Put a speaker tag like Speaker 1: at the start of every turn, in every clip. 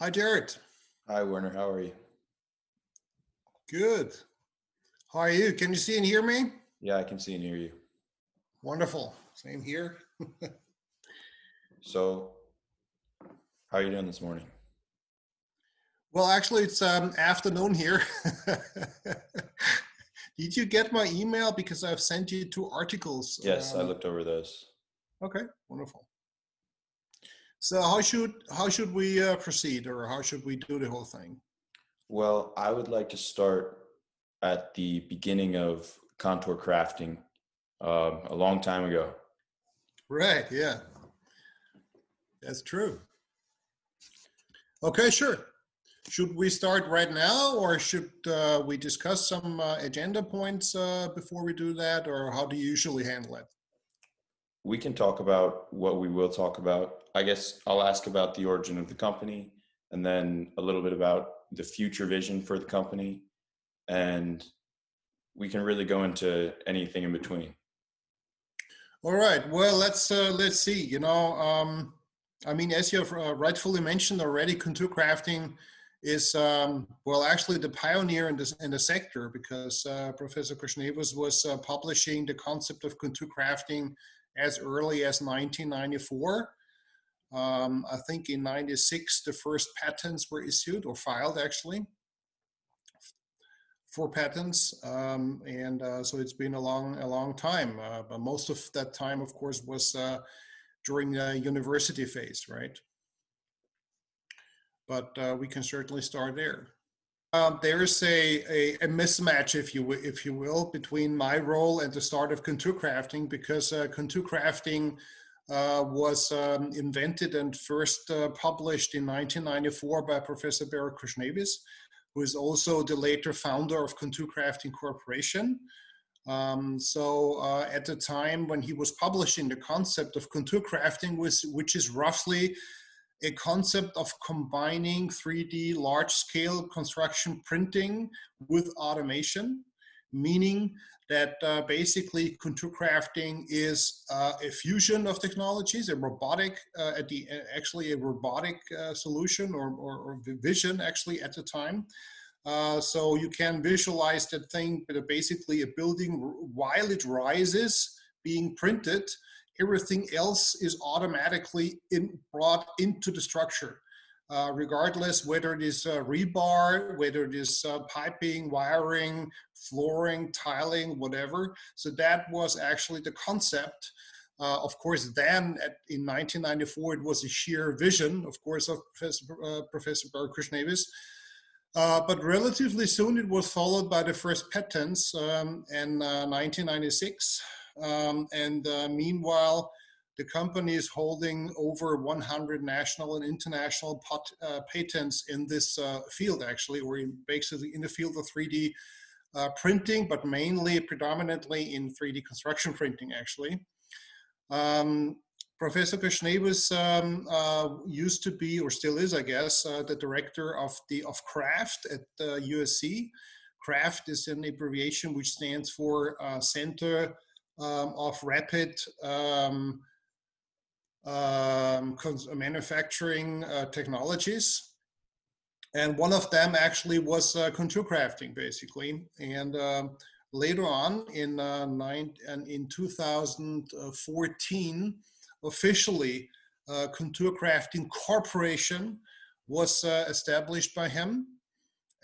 Speaker 1: Hi, Jared.
Speaker 2: Hi, Werner. How are you?
Speaker 1: Good. How are you? Can you see and hear me?
Speaker 2: Yeah, I can see and hear you.
Speaker 1: Wonderful. Same here.
Speaker 2: so, how are you doing this morning?
Speaker 1: Well, actually, it's um, afternoon here. Did you get my email? Because I've sent you two articles.
Speaker 2: Yes, um, I looked over those.
Speaker 1: Okay, wonderful. So how should how should we uh, proceed, or how should we do the whole thing?
Speaker 2: Well, I would like to start at the beginning of contour crafting um, a long time ago.
Speaker 1: Right. Yeah. That's true. Okay. Sure. Should we start right now, or should uh, we discuss some uh, agenda points uh, before we do that, or how do you usually handle it?
Speaker 2: We can talk about what we will talk about. I guess I'll ask about the origin of the company and then a little bit about the future vision for the company. And we can really go into anything in between.
Speaker 1: All right. Well, let's uh, let's see. You know, um, I mean, as you have uh, rightfully mentioned already, contour crafting is um, well actually the pioneer in this in the sector because uh, Professor Khoshnevis was uh, publishing the concept of contour crafting as early as 1994. Um, I think in 96 the first patents were issued or filed actually. For patents um, and uh, so it's been a long a long time uh, but most of that time of course was uh, during the university phase right? But uh, we can certainly start there. Um, there's a, a, a, mismatch, if you if you will, between my role and the start of contour crafting, because uh, contour crafting was um, invented and first uh, published in 1994 by Professor Behrokh Khoshnevis, who is also the later founder of Contour Crafting Corporation. Um, so uh, at the time when he was publishing the concept of contour crafting, was, which is roughly a concept of combining 3D large scale construction printing with automation, meaning that uh, basically contour crafting is uh, a fusion of technologies, a robotic, uh, at the actually a robotic uh, solution or, or, or, vision actually at the time. Uh, so you can visualize that thing, but basically a building while it rises being printed, everything else is automatically in, brought into the structure. Uh, regardless whether it is uh, rebar, whether it is uh, piping, wiring, flooring, tiling, whatever. So that was actually the concept. Uh, of course, then at, in 1994, it was a sheer vision, of course, of Professor, uh, Professor Behrokh Khoshnevis. Uh, but relatively soon, it was followed by the first patents um, in 1996. Um, and meanwhile, the company is holding over 100 national and international pot, uh, patents in this uh, field, actually, or in, basically in the field of 3D uh, printing, but mainly predominantly in 3D construction printing, actually. Um, Professor Khoshnevis um, uh, used to be, or still is, I guess, uh, the director of the of CRAFT at USC. CRAFT is an abbreviation which stands for uh, Center um, of Rapid um, um, manufacturing uh, technologies. And one of them actually was uh, contour crafting, basically. And um, later on in, uh, nine, and in 2014, officially, uh, Contour Crafting Corporation was uh, established by him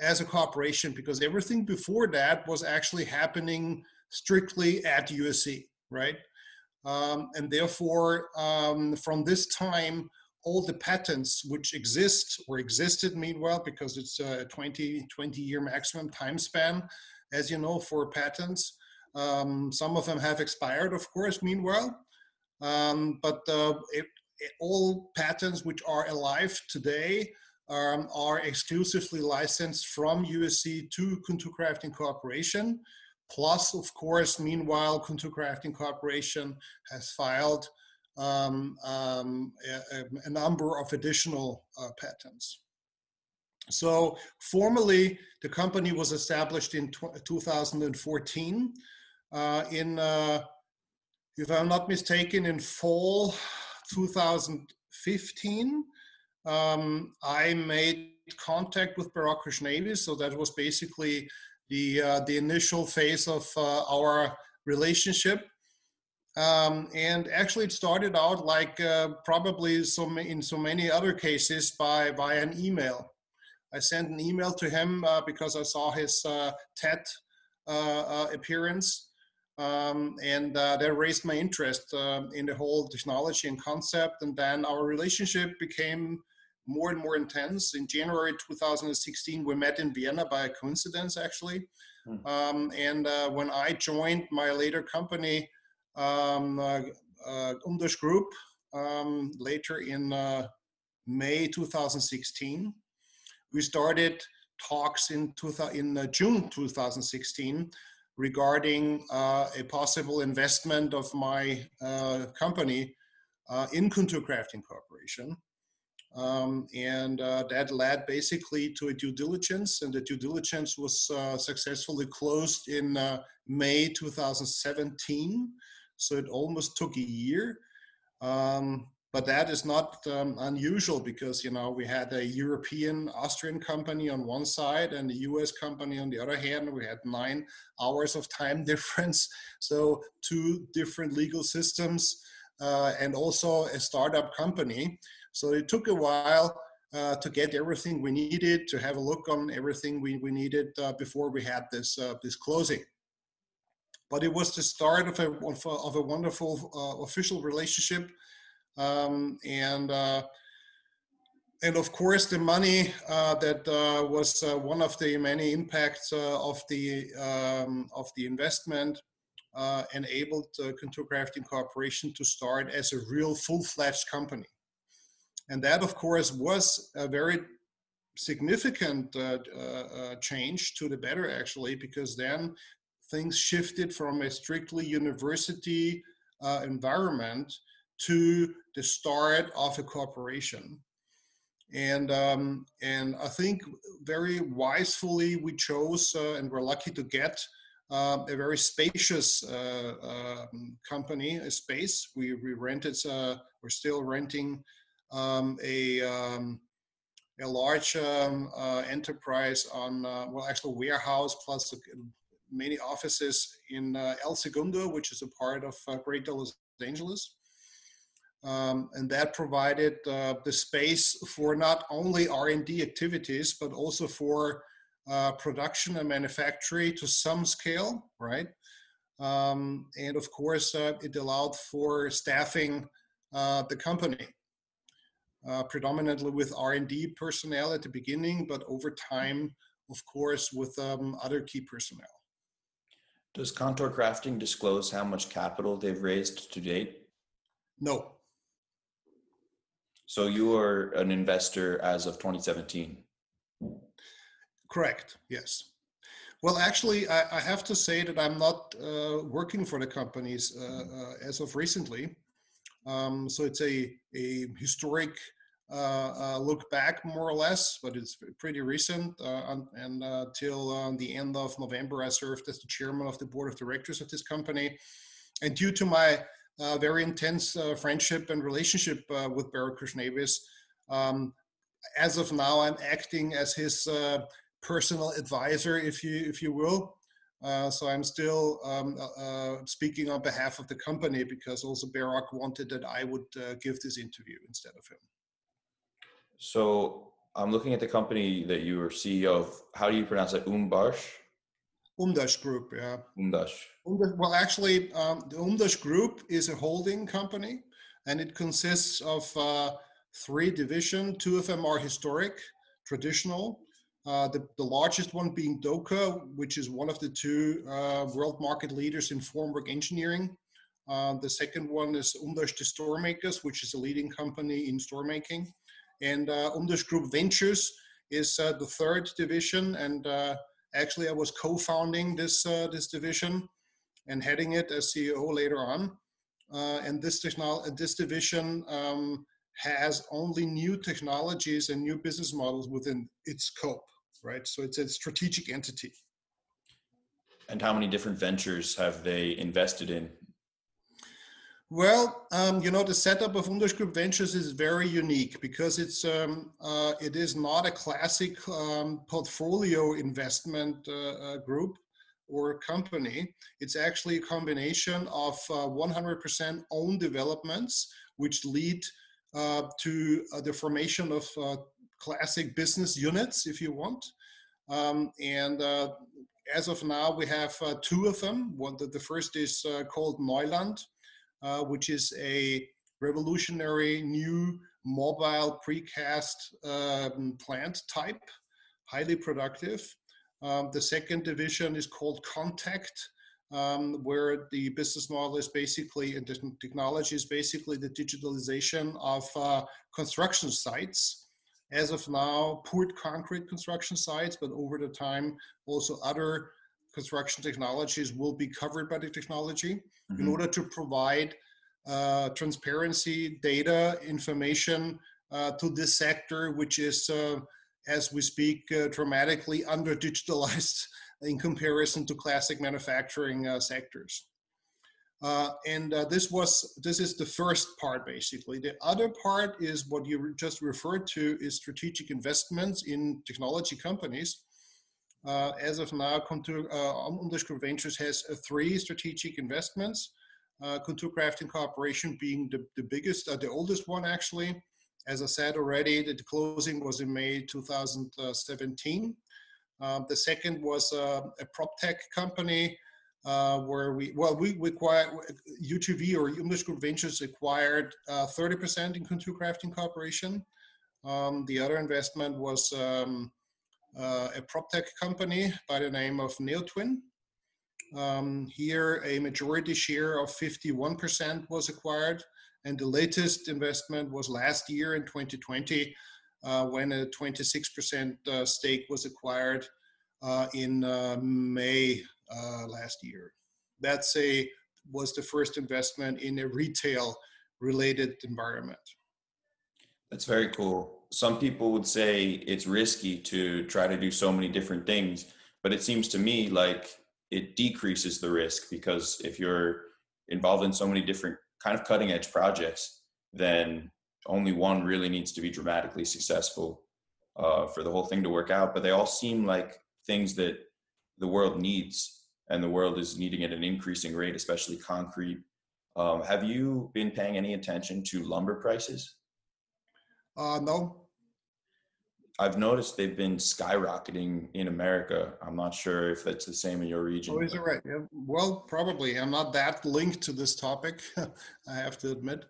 Speaker 1: as a corporation because everything before that was actually happening strictly at USC, right? Um, and therefore, um, from this time, all the patents which exist or existed meanwhile, because it's a 20, 20 year maximum time span, as you know, for patents. Um, some of them have expired, of course, meanwhile. Um, but uh, it, it, all patents which are alive today um, are exclusively licensed from USC to Contour Crafting Corporation. Plus, of course, meanwhile, Contour Crafting Corporation has filed um, um, a, a, number of additional uh, patents. So formally, the company was established in 2014. Uh, in, uh, if I'm not mistaken, in fall 2015, um, I made contact with Behrokh Khoshnevis. So that was basically the uh, the initial phase of uh, our relationship. Um, and actually, it started out like uh, probably so in so many other cases by by an email. I sent an email to him uh, because I saw his uh, TED uh, appearance, um, and that raised my interest in the whole technology and concept. And then our relationship became more and more intense. In January 2016, we met in Vienna by a coincidence, actually. Hmm. Um, and uh, when I joined my later company, um, uh, uh, Umdasch Group, um, later in uh, May 2016, we started talks in, in uh, June 2016 regarding uh, a possible investment of my company in Contour Crafting Corporation. Um, and uh, that led basically to a due diligence, and the due diligence was uh, successfully closed in uh, May 2017. So it almost took a year. Um, but that is not um, unusual because you know we had a European Austrian company on one side and a US company on the other hand. We had nine hours of time difference, so two different legal systems, uh, and also a startup company. So it took a while uh, to get everything we needed, to have a look on everything we, we needed uh, before we had this, uh, this closing. But it was the start of a, of a, of a wonderful uh, official relationship. Um, and uh, and of course, the money uh, that was one of the many impacts of the um, of the investment enabled Contour Crafting Corporation to start as a real full-fledged company. And that, of course, was a very significant uh, uh, change to the better, actually, because then things shifted from a strictly university uh, environment to the start of a corporation. And, um, and I think very wisely we chose uh, and we're lucky to get uh, a very spacious uh, um, company, a space. We, we rented, we're still renting um, a um, a large um, uh, enterprise on uh, well actually warehouse plus many offices in uh, El Segundo, which is a part of uh, Greater Los Angeles. Um, and that provided uh, the space for not only R&D activities, but also for uh, production and manufacturing to some scale, right? Um, and of course, it allowed for staffing the company uh, predominantly with R&D personnel at the beginning, but over time, of course, with um, other key personnel.
Speaker 2: Does Contour Crafting disclose how much capital they've raised to date?
Speaker 1: No.
Speaker 2: So you are an investor as of 2017?
Speaker 1: Correct, yes. Well, actually, I, I have to say that I'm not uh, working for the companies uh, uh, as of recently. Um, so it's a, a historic uh, uh, look back more or less, but it's pretty recent. Uh, and until the end of November, I served as the chairman of the board of directors of this company. And due to my very intense friendship and relationship with Behrokh Khoshnevis, um, as of now, I'm acting as his personal advisor, if you if you will. Uh, so I'm still um, uh, speaking on behalf of the company because also Behrokh wanted that I would uh, give this interview instead of him.
Speaker 2: So I'm looking at the company that you were CEO of. How do you pronounce it? Umbarsh?
Speaker 1: Umdasch Group, yeah.
Speaker 2: Umdasch.
Speaker 1: Well, actually, um, the Umdasch Group is a holding company, and it consists of uh, three divisions. Two of them are historic, traditional. Uh, the, the largest one being Doka, which is one of the two uh, world market leaders in formwork engineering. Uh, the second one is Umdasch the Store Makers, which is a leading company in store making. And uh, Umdasch Group Ventures is uh, the third division. And uh, actually, I was co-founding this this division and heading it as CEO later on. and this technology, this division um, has only new technologies and new business models within its scope, right? So it's a strategic entity.
Speaker 2: And how many different ventures have they invested in?
Speaker 1: Well, um, you know, the setup of Umdasch Group Ventures is very unique because it's um, uh, it is not a classic um, portfolio investment uh, uh, group or company. It's actually a combination of 100% uh, owned developments, which lead uh, to uh, the formation of classic business units, if you want. Um, and as of now, we have two of them. One, the, the first is called Neuland uh, which is a revolutionary new mobile precast um, plant type, highly productive. Um, the second division is called Contact, um, where the business model is basically, and the technology is basically the digitalization of uh, construction sites. As of now, poured concrete construction sites, but over the time, also other construction technologies will be covered by the technology mm-hmm. in order to provide uh, transparency, data, information uh, to this sector, which is, uh, as we speak, uh, dramatically under digitalized in comparison to classic manufacturing uh, and this was this is the first part basically. The other part is what you just referred to is strategic investments in technology companies. Uh, as of now, Contour, uh, Ventures has uh, three strategic investments. Uh, Contour Crafting Corporation being the, the biggest, uh, the oldest one actually. As I said already, the closing was in May 2017. Um, the second was uh, a prop tech company uh, where we, well, we, acquired, UGV or Umdasch Group Ventures acquired 30% uh, in Contour Crafting Corporation. Um, the other investment was um, uh, a prop tech company by the name of NeoTwin. Um, here, a majority share of 51% was acquired, and the latest investment was last year in 2020 uh, when a 26% uh, stake was acquired uh, in uh, May uh, last year. That's a was the first investment in a retail related environment.
Speaker 2: That's very cool some people would say it's risky to try to do so many different things, but it seems to me like it decreases the risk because if you're involved in so many different kind of cutting edge projects, then only one really needs to be dramatically successful uh, for the whole thing to work out. But they all seem like things that the world needs, and the world is needing at an increasing rate, especially concrete. Um, have you been paying any attention to lumber prices?
Speaker 1: Uh, no,
Speaker 2: I've noticed they've been skyrocketing in America. I'm not sure if that's the same in your region.
Speaker 1: Oh, is it right? Yeah. Well, probably. I'm not that linked to this topic, I have to admit,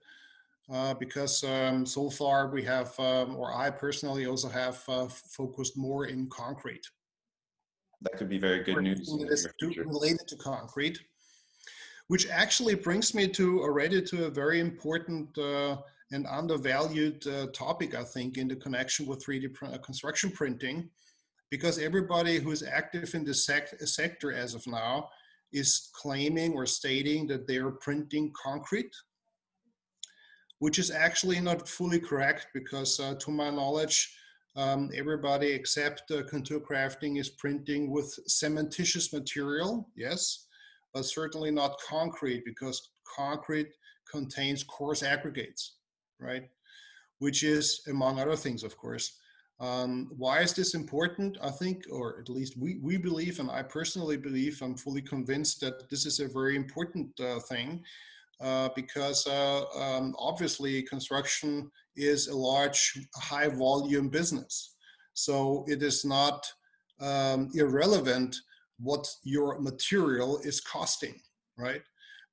Speaker 1: uh, because um, so far we have, um, or I personally also have uh, focused more in concrete.
Speaker 2: That could be very good news.
Speaker 1: related to concrete, which actually brings me to already to a very important. Uh, an undervalued uh, topic, I think, in the connection with 3D pr- uh, construction printing, because everybody who is active in the sec- sector as of now is claiming or stating that they are printing concrete, which is actually not fully correct because, uh, to my knowledge, um, everybody except uh, contour crafting is printing with cementitious material, yes, but certainly not concrete because concrete contains coarse aggregates right? Which is, among other things, of course. Um, why is this important? I think, or at least we, we believe, and I personally believe, I'm fully convinced that this is a very important uh, thing uh, because uh, um, obviously construction is a large, high volume business. So it is not um, irrelevant what your material is costing, right?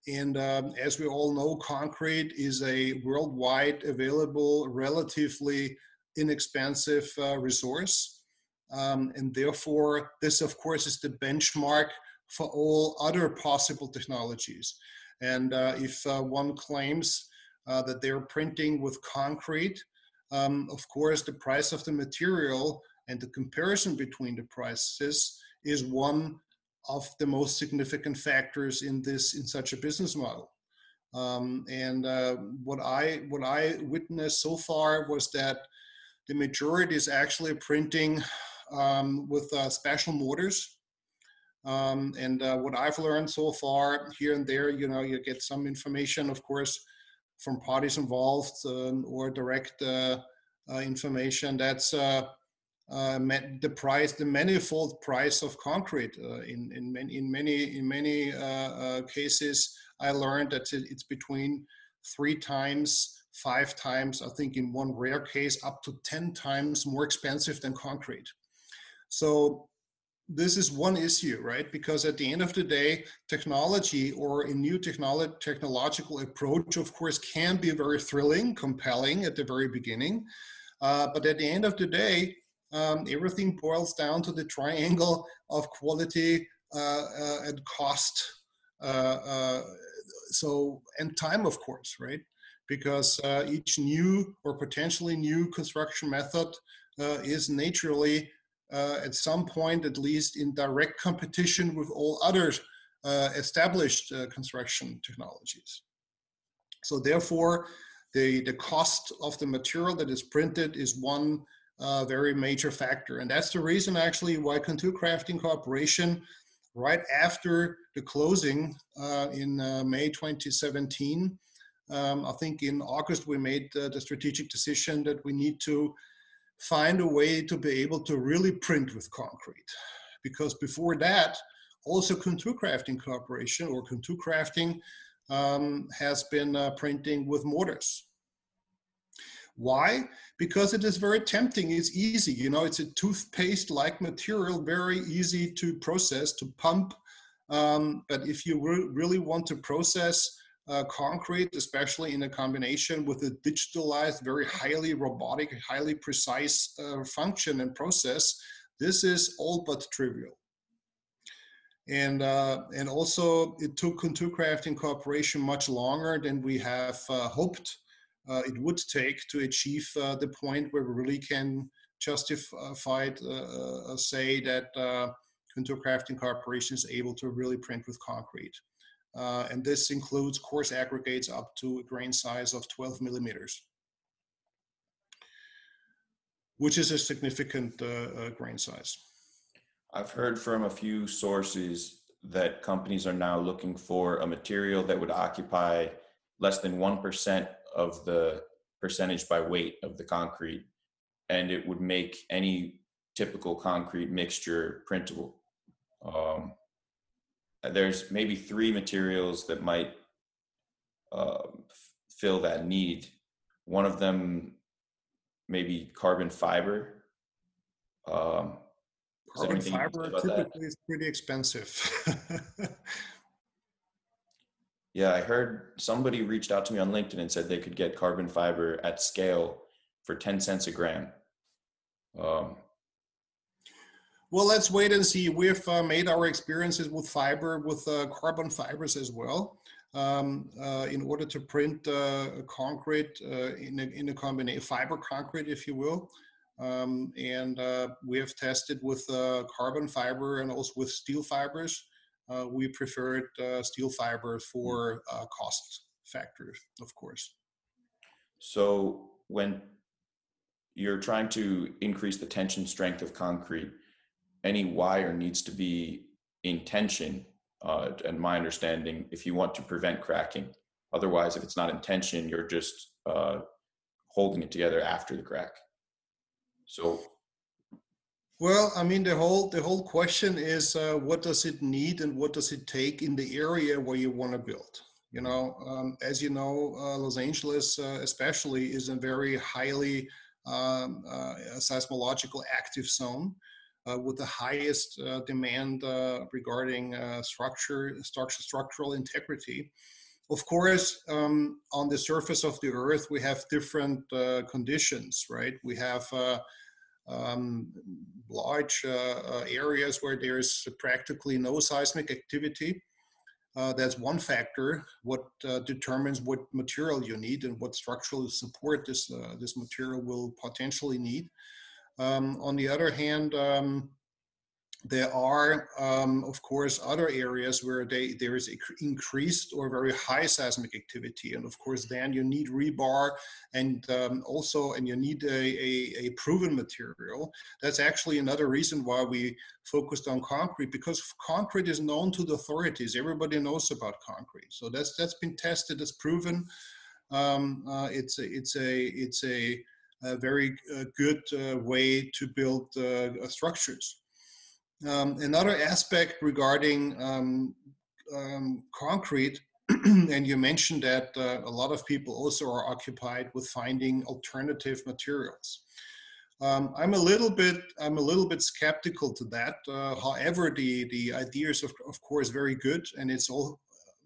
Speaker 1: And um, as we all know, concrete is a worldwide available, relatively inexpensive uh, resource. Um, and therefore, this, of course, is the benchmark for all other possible technologies. And uh, if uh, one claims uh, that they're printing with concrete, um, of course, the price of the material and the comparison between the prices is one of the most significant factors in this in such a business model. Um, and uh, what I what I witnessed so far was that the majority is actually printing um, with uh, special mortars, Um, and uh, what I've learned so far here and there, you know, you get some information, of course, from parties involved um, or direct uh, uh, information. That's uh, the price, the manifold price of concrete. in in many in many in many cases, I learned that it's between three times five times, I think in one rare case, up to 10 times more expensive than concrete. So this is one issue, right? Because at the end of the day, technology or a new technolo- technological approach, of course, can be very thrilling, compelling at the very beginning. Uh, but at the end of the day, um, everything boils down to the triangle of quality uh, uh, and cost. Uh, uh, so, and time, of course, right? Because uh, each new or potentially new construction method is naturally uh, at some point, at least in direct competition with all other uh, established uh, construction technologies. So therefore, the, the cost of the material that is printed is one uh, very major factor. And that's the reason actually why Contour Crafting Corporation, right after the closing uh, in uh, May 2017, um, I think in August we made the strategic decision that we need to find a way to be able to really print with concrete. Because before that, also Contour Crafting Corporation or Contour Crafting um, has been uh, printing with mortars. Why? Because it is very tempting. It's easy. You know, it's a toothpaste-like material, very easy to process, to pump. Um, but if you re really want to process uh, concrete, especially in a combination with a digitalized, very highly robotic, highly precise uh, function and process, this is all but trivial. And, uh, and also it took Contour Crafting Corporation much longer than we have uh, hoped uh, it would take to achieve uh, the point where we really can justify say that Contour Crafting Corporation is able to really print with concrete. Uh, and this includes coarse aggregates up to a grain size of 12 millimeters, which is a significant uh, uh, grain size.
Speaker 2: I've heard from a few sources that companies are now looking for a material that would occupy less than 1% of the percentage by weight of the concrete, and it would make any typical concrete mixture printable. Um, there's maybe three materials that might uh, fill that need. One of them, maybe carbon fiber.
Speaker 1: Um, carbon fiber typically is pretty expensive.
Speaker 2: yeah, I heard somebody reached out to me on LinkedIn and said they could get carbon fiber at scale for 10 cents a gram. Um,
Speaker 1: well, let's wait and see. We've uh, made our experiences with fiber, with uh, carbon fibers as well, um, uh, in order to print uh, concrete uh, in a, in a combination, fiber concrete, if you will. Um, and uh, we have tested with carbon fiber and also with steel fibers. we preferred steel fiber for cost factors, of course.
Speaker 2: So when you're trying to increase the tension strength of concrete, any wire needs to be in tension uh, and my understanding if you want to prevent cracking. Otherwise if it's not in tension you're just uh, holding it together after the crack. So
Speaker 1: well i mean the whole the whole question is uh, what does it need and what does it take in the area where you want to build? You know um, as you know uh, los angeles uh, especially is a very highly um, uh, seismological active zone with the highest uh, demand uh, regarding structure, structure, structural integrity. Of course, um, on the surface of the Earth, we have different conditions, right? We have um, large uh, areas where there's practically no seismic activity. Uh, that's one factor. What uh, determines what material you need and what structural support this this material will potentially need. Um, on the other hand, um, there are, um, of course, other areas where they, there is increased or very high seismic activity. And of course, then you need rebar and um, also, and you need a, a, a, proven material. That's actually another reason why we focused on concrete because concrete is known to the authorities. Everybody knows about concrete. So that's, that's been tested, it's proven. Um, uh, it's a, it's a, it's a, a very uh, good uh, way to build uh, structures. Um, another aspect regarding um, um, concrete, and you mentioned that uh, a lot of people also are occupied with finding alternative materials. Um, I'm a little bit I'm a little bit skeptical to that. Uh, however, the the idea is of, of course very good, and it's all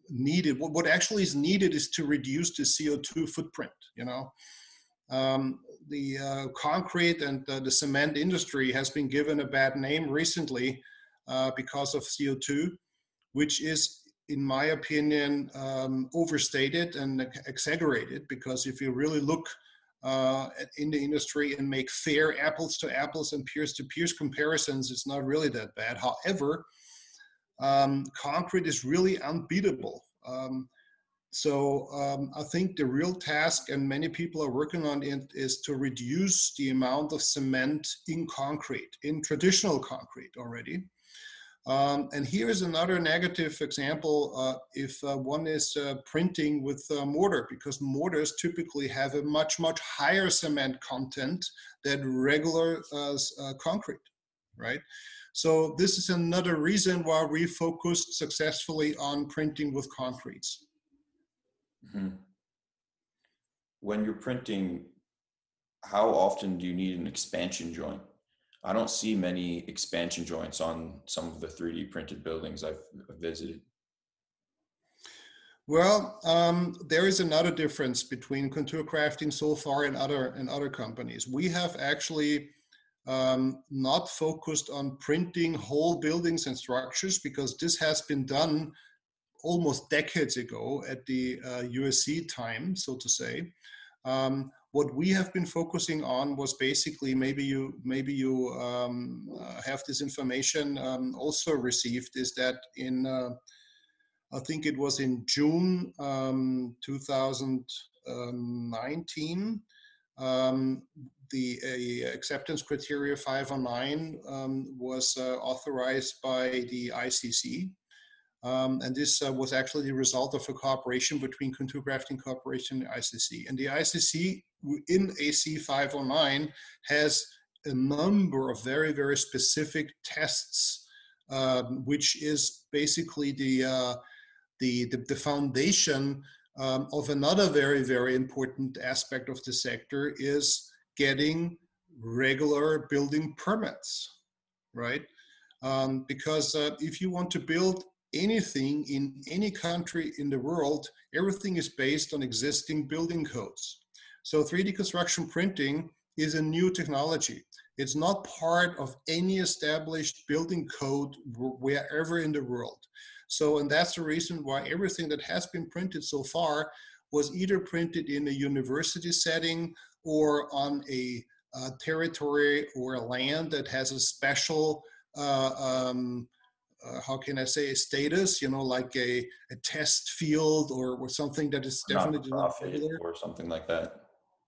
Speaker 1: needed. What, what actually is needed is to reduce the CO2 footprint. You know, um, the uh, concrete and uh, the cement industry has been given a bad name recently uh, because of CO2, which is, in my opinion, um, overstated and exaggerated. Because if you really look uh, in the industry and make fair apples to apples and peers to peers comparisons, it's not really that bad. However, um, concrete is really unbeatable. Um, so um, I think the real task, and many people are working on it, is to reduce the amount of cement in concrete, in traditional concrete already. Um, and here is another negative example uh, if uh, one is uh, printing with uh, mortar, because mortars typically have a much, much higher cement content than regular uh, uh, concrete, right? So this is another reason why we focused successfully on printing with concretes.
Speaker 2: Mm-hmm. When you're printing, how often do you need an expansion joint? I don't see many expansion joints on some of the 3D printed buildings I've visited.
Speaker 1: Well, um, there is another difference between contour crafting so far and other and other companies. We have actually um, not focused on printing whole buildings and structures because this has been done almost decades ago at the uh, USC time, so to say. Um, what we have been focusing on was basically maybe you maybe you um, uh, have this information um, also received is that in uh, I think it was in June um, 2019 um, the acceptance criteria 509 um, was uh, authorized by the ICC um, and this uh, was actually the result of a cooperation between Contour Crafting Corporation and the ICC. And the ICC in AC 509 has a number of very, very specific tests, um, which is basically the, uh, the, the, the, foundation um, of another very, very important aspect of the sector is getting regular building permits, right? Um, because uh, if you want to build anything in any country in the world, everything is based on existing building codes. So 3D construction printing is a new technology. It's not part of any established building code wherever in the world. So, and that's the reason why everything that has been printed so far was either printed in a university setting or on a uh, territory or a land that has a special uh, um, uh, how can I say a status, you know, like a, a test field or, or something that is definitely
Speaker 2: not profit or something like that,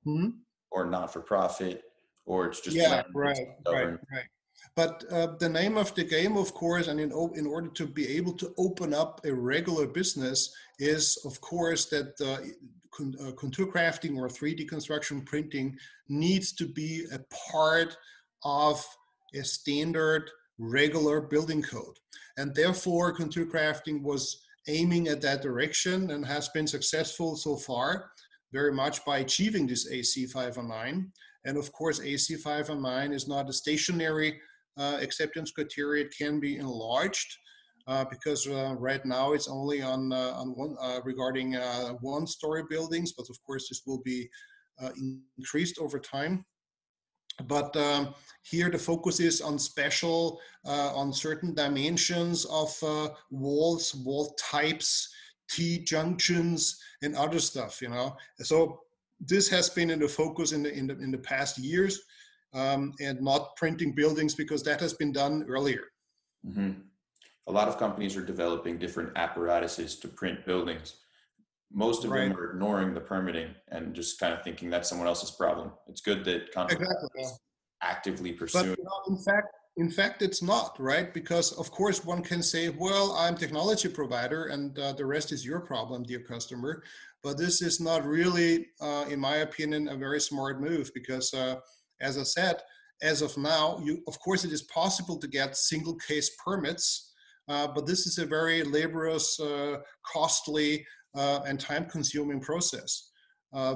Speaker 1: hmm?
Speaker 2: or not for profit, or it's just
Speaker 1: yeah, right, right, right. But uh, the name of the game, of course, and in, in order to be able to open up a regular business, is of course that uh, con- uh, contour crafting or 3D construction printing needs to be a part of a standard regular building code. And therefore, contour crafting was aiming at that direction and has been successful so far, very much by achieving this AC 509. And of course, AC 509 is not a stationary uh, acceptance criteria, it can be enlarged. Uh, because uh, right now it's only on uh, on one uh, regarding uh, one-story buildings, but of course this will be increased over time. But um, here the focus is on special, uh, on certain dimensions of uh, walls, wall types, T-junctions, and other stuff, you know. So this has been in the focus in the, in the, in the past years um, and not printing buildings because that has been done earlier.
Speaker 2: Mm-hmm. A lot of companies are developing different apparatuses to print buildings. Most of right. them are ignoring the permitting and just kind of thinking that's someone else's problem. It's good that companies exactly. actively pursuing. But,
Speaker 1: you know, in fact, in fact, it's not right because, of course, one can say, "Well, I'm technology provider, and uh, the rest is your problem, dear customer." But this is not really, uh, in my opinion, a very smart move because, uh, as I said, as of now, you of course it is possible to get single case permits, uh, but this is a very laborious, uh, costly, uh, and time-consuming process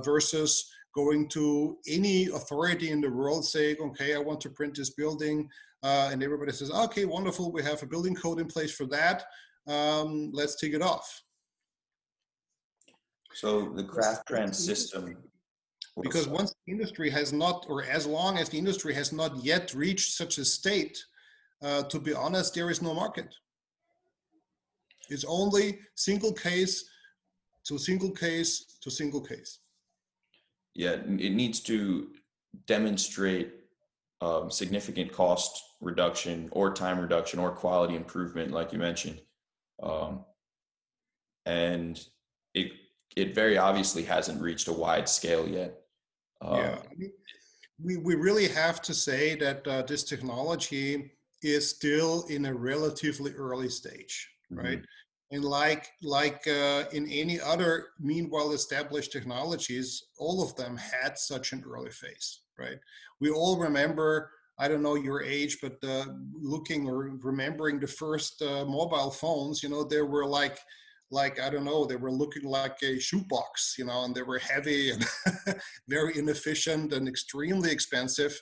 Speaker 1: versus going to any authority in the world saying, "Okay, I want to print this building." uh, and everybody says, okay, wonderful, we have a building code in place for that. Um, let's take it off.
Speaker 2: So the Craft trend system.
Speaker 1: Because once the industry has not, or as long as the industry has not yet reached such a state, uh, to be honest, there is no market. It's only single case to single case to single case.
Speaker 2: Yeah, it needs to demonstrate um, significant cost reduction or time reduction or quality improvement, like you mentioned. Um, and it it very obviously hasn't reached a wide scale yet.
Speaker 1: Um, yeah, I mean, we we really have to say that uh, this technology is still in a relatively early stage, mm-hmm. And like like uh, in any other meanwhile established technologies, all of them had such an early phase, right? We all remember I don't know your age, but uh, looking or remembering the first uh, mobile phones, you know, they were like, like I don't know, they were looking like a shoebox, you know, and they were heavy and very inefficient and extremely expensive.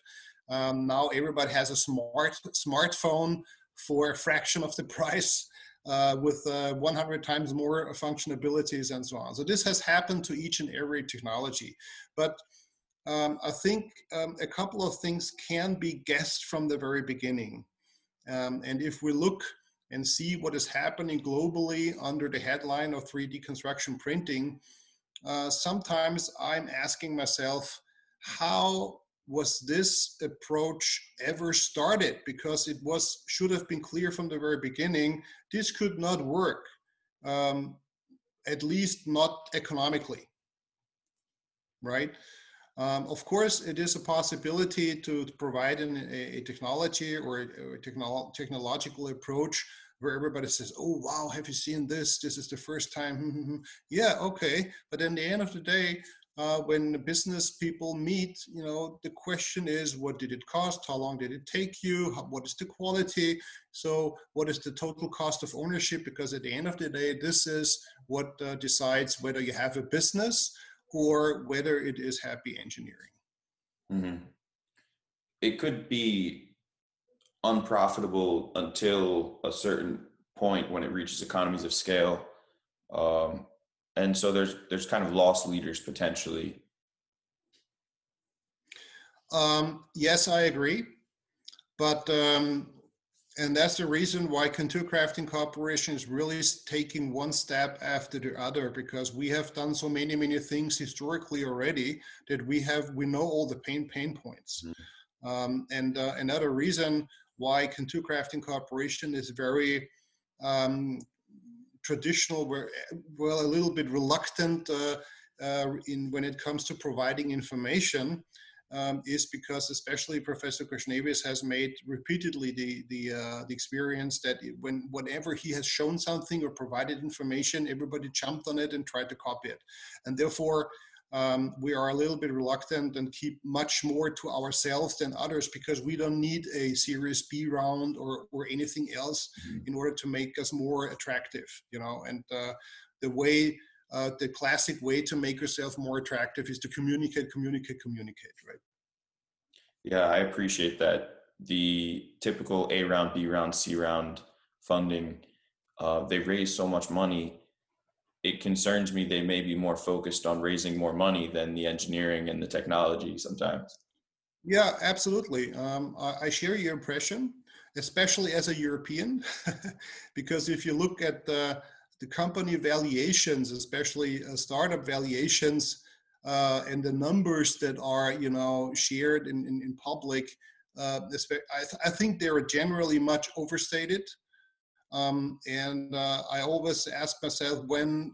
Speaker 1: Um, now everybody has a smart smartphone for a fraction of the price. Uh, with uh, 100 times more functionalities and so on. So this has happened to each and every technology. But um, I think um, a couple of things can be guessed from the very beginning. Um, and if we look and see what is happening globally under the headline of 3D construction printing, uh, sometimes I'm asking myself, how was this approach ever started? Because it was should have been clear from the very beginning, this could not work, um, at least not economically, right? Um, of course, it is a possibility to, provide an, a, a, technology or a, a technolo technological approach where everybody says, "Oh, wow, have you seen this? This is the first time." yeah, okay. But in the end of the day, uh, when business people meet, you know, the question is, what did it cost? How long did it take you? How, what is the quality? So, what is the total cost of ownership? Because at the end of the day, this is what uh, decides whether you have a business or whether it is happy engineering.
Speaker 2: Mm-hmm. It could be unprofitable until a certain point when it reaches economies of scale. Um, and so there's there's kind of lost leaders potentially.
Speaker 1: Um, yes, I agree, but um, and that's the reason why Contour Crafting Corporation is really taking one step after the other because we have done so many many things historically already that we have we know all the pain pain points mm-hmm. um, and uh, another reason why Contour Crafting Corporation is very um, traditional were well a little bit reluctant uh, uh, in when it comes to providing information um, is because especially Professor Khoshnevis has made repeatedly the the, uh, the experience that when whenever he has shown something or provided information, everybody jumped on it and tried to copy it, and therefore. Um, we are a little bit reluctant and keep much more to ourselves than others because we don't need a Series B round or, or anything else mm-hmm. in order to make us more attractive, you know. And uh, the way uh, the classic way to make yourself more attractive is to communicate, communicate, communicate, right?
Speaker 2: Yeah, I appreciate that. The typical A round, B round, C round funding, uh, they raise so much money. It concerns me they may be more focused on raising more money than the engineering and the technology sometimes.
Speaker 1: Yeah, absolutely. Um, I, share your impression, especially as a European, because if you look at the the company valuations, especially uh, startup valuations, uh, and the numbers that are you know shared in, in, in public, uh, I, th- I, think they're generally much overstated. Um, and uh, I always ask myself when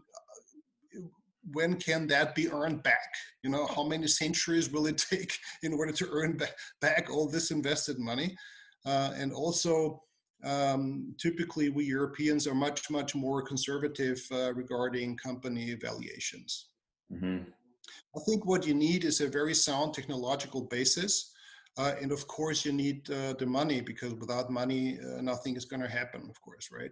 Speaker 1: when can that be earned back? You know, how many centuries will it take in order to earn back all this invested money? Uh, and also, um, typically, we Europeans are much, much more conservative uh, regarding company valuations. Mm-hmm. I think what you need is a very sound technological basis. Uh, and of course, you need uh, the money because without money, uh, nothing is going to happen, of course, right?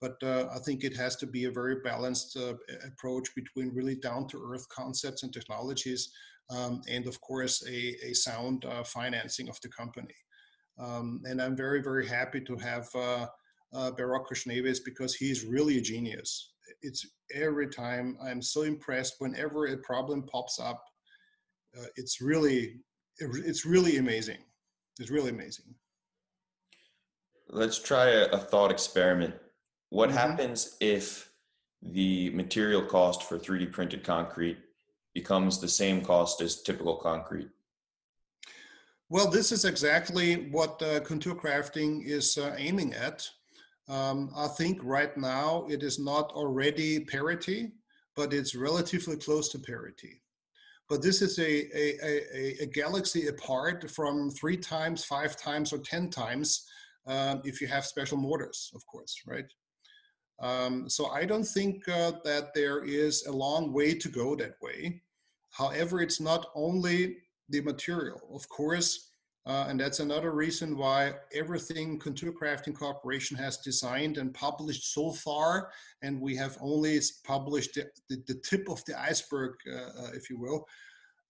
Speaker 1: But uh, I think it has to be a very balanced uh, approach between really down to earth concepts and technologies, um, and of course, a, a sound uh, financing of the company. Um, and I'm very, very happy to have uh, uh, Behrokh Khoshnevis because he's really a genius. It's every time I'm so impressed whenever a problem pops up. Uh, it's really, it's really amazing. It's really amazing.
Speaker 2: Let's try a, a thought experiment. What mm-hmm. happens if the material cost for 3D printed concrete becomes the same cost as typical concrete?
Speaker 1: Well, this is exactly what uh, contour crafting is uh, aiming at. Um, I think right now it is not already parity, but it's relatively close to parity. But this is a, a, a, a galaxy apart from three times, five times, or 10 times um, if you have special mortars, of course, right? Um, so I don't think uh, that there is a long way to go that way. However, it's not only the material. Of course, uh, and that's another reason why everything Contour Crafting Corporation has designed and published so far, and we have only published the, the, the tip of the iceberg, uh, uh, if you will,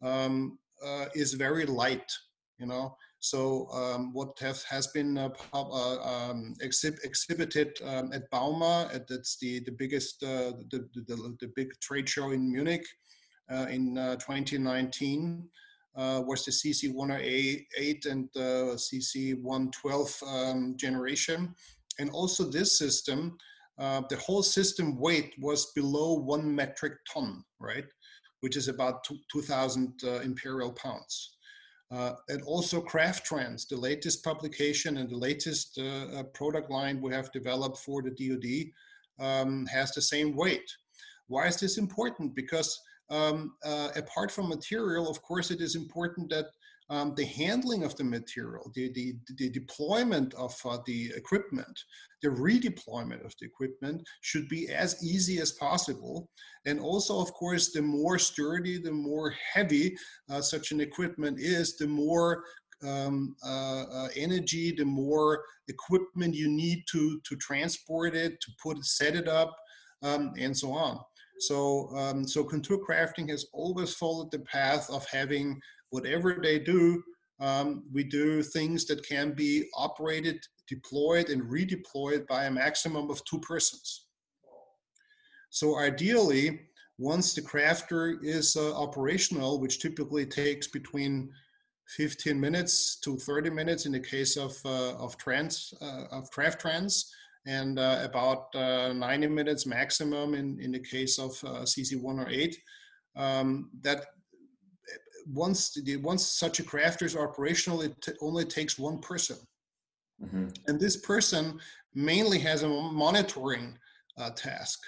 Speaker 1: um, uh, is very light. You know, so um, what have, has been uh, uh, um, exhib exhibited um, at Bauma, at, that's the the biggest the, the, the big trade show in Munich in 2019 uh, was the CC108 and the CC112 um, generation. And also this system, uh, the whole system weight was below one metric ton, right? Which is about 2,000 uh, imperial pounds. Uh, and also Craft-Trans, the latest publication and the latest uh, uh, product line we have developed for the DoD, um, has the same weight. Why is this important? Because um, uh, apart from material, of course, it is important that um, the handling of the material, the, the, the deployment of uh, the equipment, the redeployment of the equipment should be as easy as possible. And also, of course, the more sturdy, the more heavy uh, such an equipment is, the more um, uh, uh, energy, the more equipment you need to, to transport it, to put set it up, um, and so on. So, um, so contour crafting has always followed the path of having whatever they do, um, we do things that can be operated, deployed, and redeployed by a maximum of two persons. So ideally, once the crafter is uh, operational, which typically takes between 15 minutes to 30 minutes in the case of, uh, of, trans, uh, of Craft-Trans, and uh, about uh, 90 minutes maximum in, in the case of uh, CC108. Um, that once the, once such a crafter is operational, it t- only takes one person, mm-hmm. and this person mainly has a monitoring uh, task.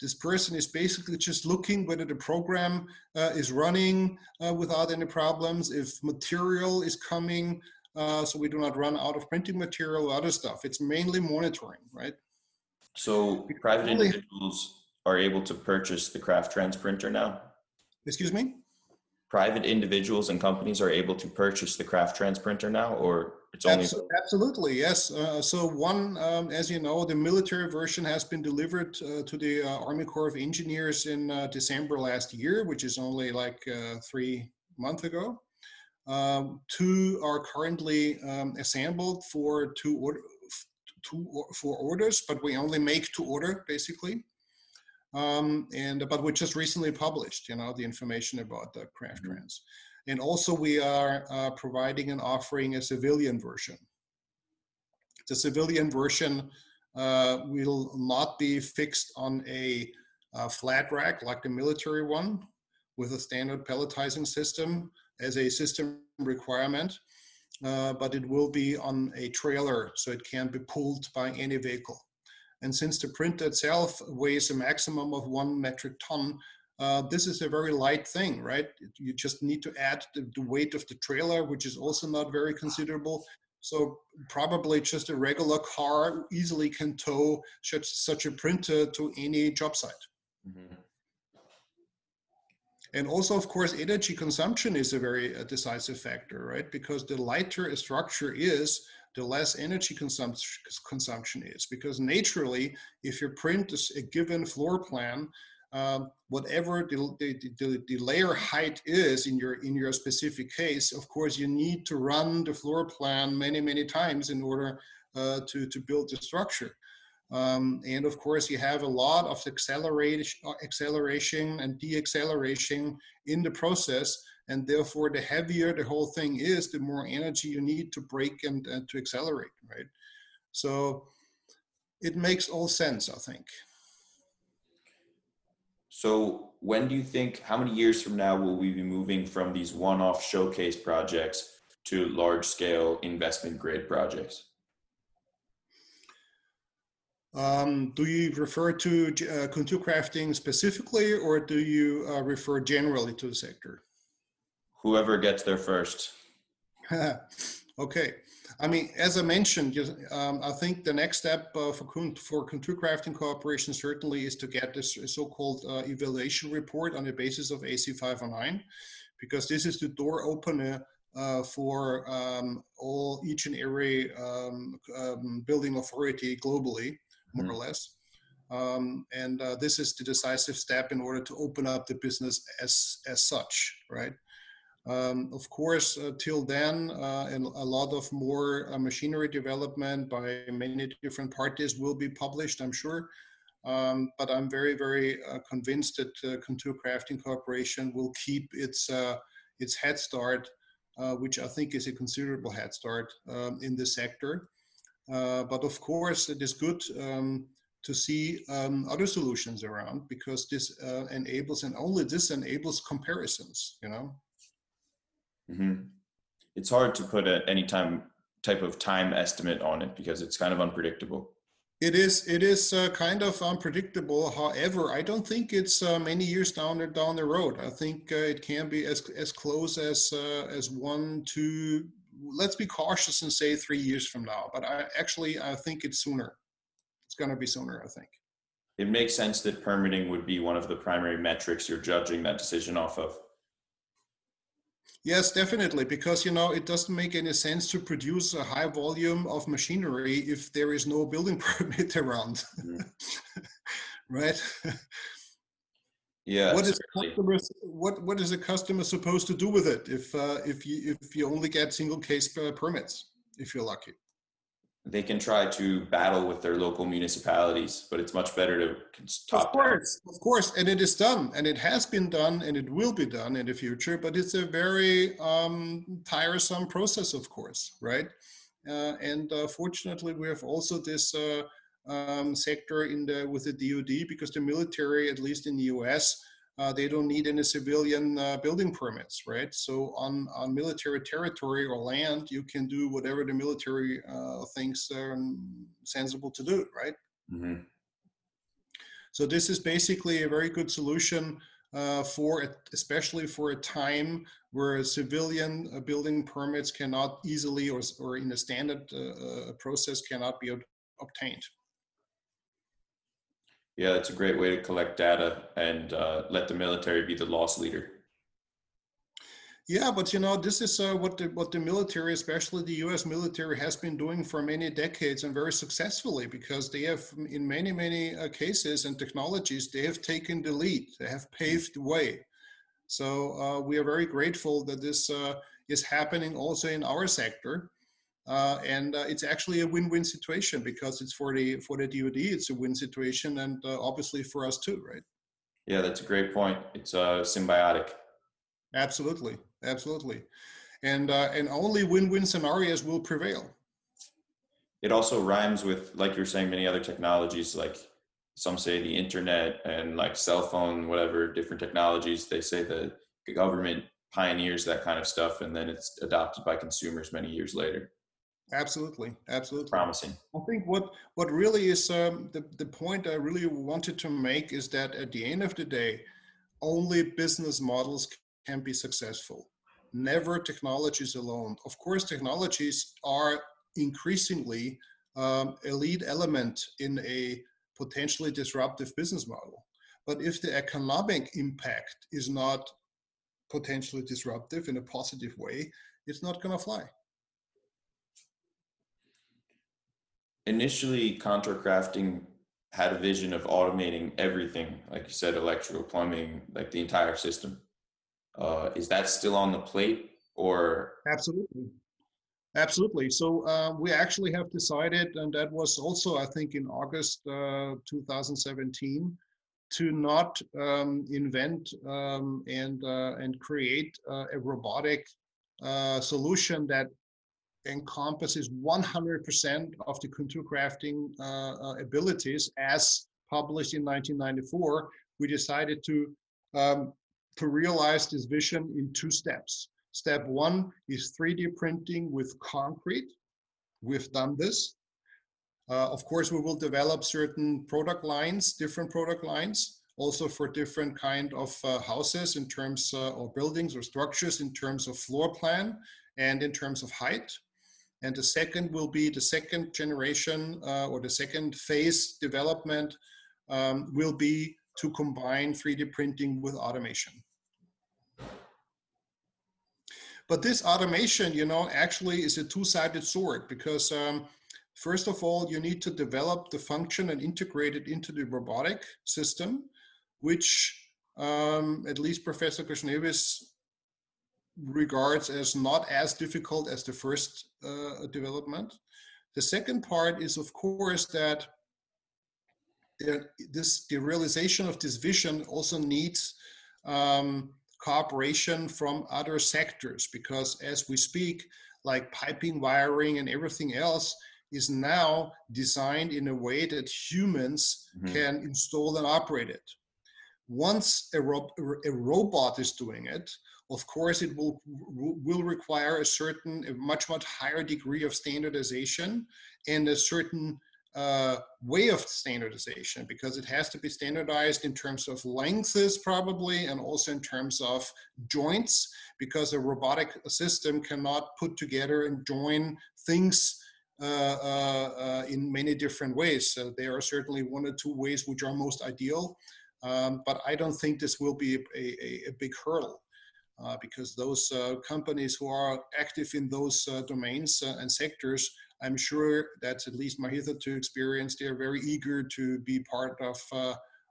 Speaker 1: This person is basically just looking whether the program uh, is running uh, without any problems, if material is coming, uh, so we do not run out of printing material or other stuff. It's mainly monitoring, right?
Speaker 2: So private individuals are able to purchase the Craft-Trans printer now?
Speaker 1: Excuse me?
Speaker 2: Private individuals and companies are able to purchase the Craft-Trans printer now, or it's only
Speaker 1: absolutely yes. Uh, so one, um, as you know, the military version has been delivered uh, to the uh, Army Corps of Engineers in uh, December last year, which is only like uh, three months ago. Um, two are currently um, assembled for two order, two or, for orders, but we only make to order basically. Um, and but we just recently published, you know, the information about the Craft-Trans. Mm-hmm. And also we are uh, providing and offering a civilian version. The civilian version uh, will not be fixed on a, a flat rack like the military one with a standard pelletizing system as a system requirement. uh, but it will be on a trailer, so it can be pulled by any vehicle. And since the printer itself weighs a maximum of one metric ton, uh, this is a very light thing, right? You just need to add the, the, weight of the trailer, which is also not very considerable. So probably just a regular car easily can tow such, such a printer to any job site. Mm-hmm. And also, of course, energy consumption is a very uh, decisive factor, right? Because the lighter a structure is, the less energy consumption consumption is. Because naturally, if you print a given floor plan, um, whatever the, the, the, the, layer height is in your in your specific case, of course, you need to run the floor plan many many times in order uh, to to build the structure. Um, and of course, you have a lot of acceleration, acceleration and deacceleration in the process. And therefore, the heavier the whole thing is, the more energy you need to break and, and to accelerate, right? So it makes all sense, I think.
Speaker 2: So when do you think, how many years from now will we be moving from these one-off showcase projects to large-scale investment grade projects?
Speaker 1: Um, do you refer to uh, contour crafting specifically, or do you uh, refer generally to the sector?
Speaker 2: Whoever gets there first.
Speaker 1: okay. I mean, as I mentioned, um, I think the next step uh, for, for Contour Crafting Cooperation certainly is to get this so-called uh, evaluation report on the basis of AC 509, because this is the door opener uh, for um, all each and every um, um building authority globally more mm. or less. Um, and uh, this is the decisive step in order to open up the business as as such, right? Um, of course, uh, till then, uh, and a lot of more uh, machinery development by many different parties will be published, I'm sure. Um, but I'm very, very uh, convinced that uh, Contour Crafting Corporation will keep its uh, its head start, which I think is a considerable head start um, in this sector. Uh, but of course, it is good um, to see um, other solutions around because this uh, enables, and only this enables comparisons, you know?
Speaker 2: Mm-hmm. It's hard to put a, any time type of time estimate on it because it's kind of unpredictable.
Speaker 1: It is. It is uh, kind of unpredictable. However, I don't think it's uh, many years down the down the road. I think uh, it can be as as close as uh, as one, two, let's be cautious and say three years from now. But I actually I think it's sooner. It's going to be sooner. I think.
Speaker 2: It makes sense that permitting would be one of the primary metrics you're judging that decision off of.
Speaker 1: Yes, definitely, because you know it doesn't make any sense to produce a high volume of machinery if there is no building permit around, mm. right?
Speaker 2: Yeah.
Speaker 1: What is customer, what what is a customer supposed to do with it if uh, if you if you only get single case permits if you're lucky?
Speaker 2: They can try to battle with their local municipalities, but it's much better to
Speaker 1: stop. Of course, down. of course, and it is done, and it has been done, and it will be done in the future. But it's a very um, tiresome process, of course, right? Uh, and uh, fortunately, we have also this uh, um, sector in the with the DoD because the military, at least in the U.S., uh, they don't need any civilian uh, building permits, right? So on on military territory or land, you can do whatever the military uh, thinks are sensible to do, right? Mm-hmm. So this is basically a very good solution uh, for especially for a time where civilian uh, building permits cannot easily or, or in a standard uh, process cannot be obtained.
Speaker 2: Yeah, that's a great way to collect data and uh, let the military be the loss leader.
Speaker 1: Yeah, but you know, this is uh, what the what the military, especially the U.S. military, has been doing for many decades and very successfully because they have, in many many uh, cases and technologies, they have taken the lead. They have paved the way. So uh, we are very grateful that this uh, is happening also in our sector. Uh, and uh, it's actually a win-win situation because it's for the for the DoD, it's a win situation, and uh, obviously for us too, right?
Speaker 2: Yeah, that's a great point. It's uh, symbiotic.
Speaker 1: Absolutely, absolutely, and uh, and only win-win scenarios will prevail.
Speaker 2: It also rhymes with, like you're saying, many other technologies. Like some say, the internet and like cell phone, whatever different technologies. They say the government pioneers that kind of stuff and then it's adopted by consumers many years later
Speaker 1: absolutely absolutely.
Speaker 2: Promising.
Speaker 1: I think what what really is um, the, the point i really wanted to make is that at the end of the day only business models can be successful. Never technologies alone. Of course technologies are increasingly um, a lead element in a potentially disruptive business model. But if the economic impact is not potentially disruptive in a positive way, it's not going to fly.
Speaker 2: Initially, Contour Crafting had a vision of automating everything, like you said, electrical, plumbing, like the entire system. Uh, is that still on the plate, or
Speaker 1: absolutely, absolutely? So uh, we actually have decided, and that was also, I think, in August uh, 2017 to not um, invent um, and uh, and create uh, a robotic uh, solution that encompasses 100% of the contour crafting uh, uh, abilities as published in 1994 we decided to um, to realize this vision in two steps. Step one is 3d printing with concrete. We've done this. Uh, of course, we will develop certain product lines, different product lines, also for different kind of uh, houses in terms uh, or buildings or structures in terms of floor plan and in terms of height. And the second will be the second generation uh, or the second phase development um, will be to combine 3D printing with automation. But this automation, you know, actually is a two-sided sword because um, First of all, you need to develop the function and integrate it into the robotic system, which um, at least Professor Khoshnevis regards as not as difficult as the first uh, development. The second part is, of course, that this the realization of this vision also needs um, cooperation from other sectors because as we speak, like piping, wiring, and everything else, is now designed in a way that humans mm-hmm. can install and operate it. Once a, ro- a robot is doing it, of course, it will will require a certain, a much much higher degree of standardization and a certain uh, way of standardization because it has to be standardized in terms of lengths probably and also in terms of joints because a robotic system cannot put together and join things uh, uh, uh, in many different ways. So there are certainly one or two ways which are most ideal, um, but I don't think this will be a, a, a big hurdle. Uh, because those uh, companies who are active in those uh, domains and sectors, I'm sure that's at least my hitherto experience. They are very eager to be part of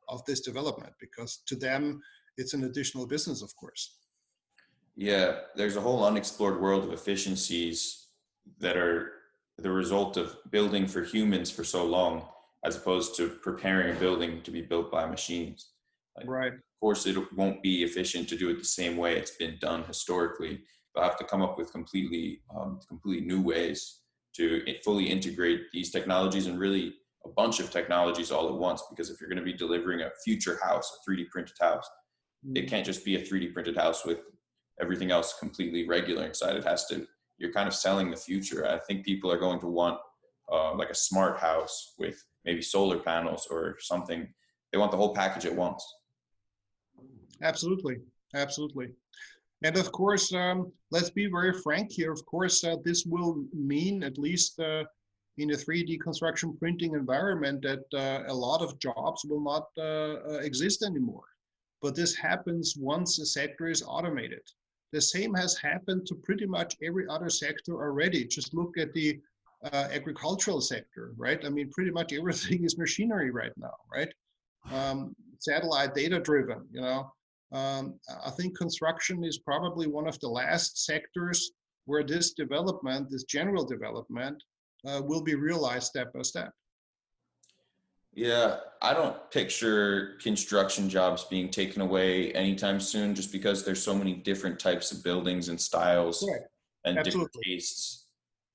Speaker 1: of this development because to them it's an additional business, of course.
Speaker 2: Yeah, there's a whole unexplored world of efficiencies that are the result of building for humans for so long as opposed to preparing a building to be built by machines.
Speaker 1: Like, right.
Speaker 2: Of course, it won't be efficient to do it the same way it's been done historically. They'll have to come up with completely, um, completely new ways to fully integrate these technologies and really a bunch of technologies all at once. Because if you're going to be delivering a future house, a 3D printed house, mm-hmm. it can't just be a 3D printed house with everything else completely regular inside. It has to you're kind of selling the future. I think people are going to want uh, like a smart house with maybe solar panels or something. They want the whole package at once.
Speaker 1: Absolutely, absolutely. And of course, um, let's be very frank here. Of course, uh, this will mean, at least uh, in a 3D construction printing environment, that uh, a lot of jobs will not uh, uh, exist anymore. But this happens once a sector is automated. The same has happened to pretty much every other sector already. Just look at the uh, agricultural sector, right? I mean, pretty much everything is machinery right now, right? Um, satellite data driven, you know. Um, I think construction is probably one of the last sectors where this development, this general development, uh, will be realized step by step.
Speaker 2: Yeah, I don't picture construction jobs being taken away anytime soon just because there's so many different types of buildings and styles right. and Absolutely. different tastes.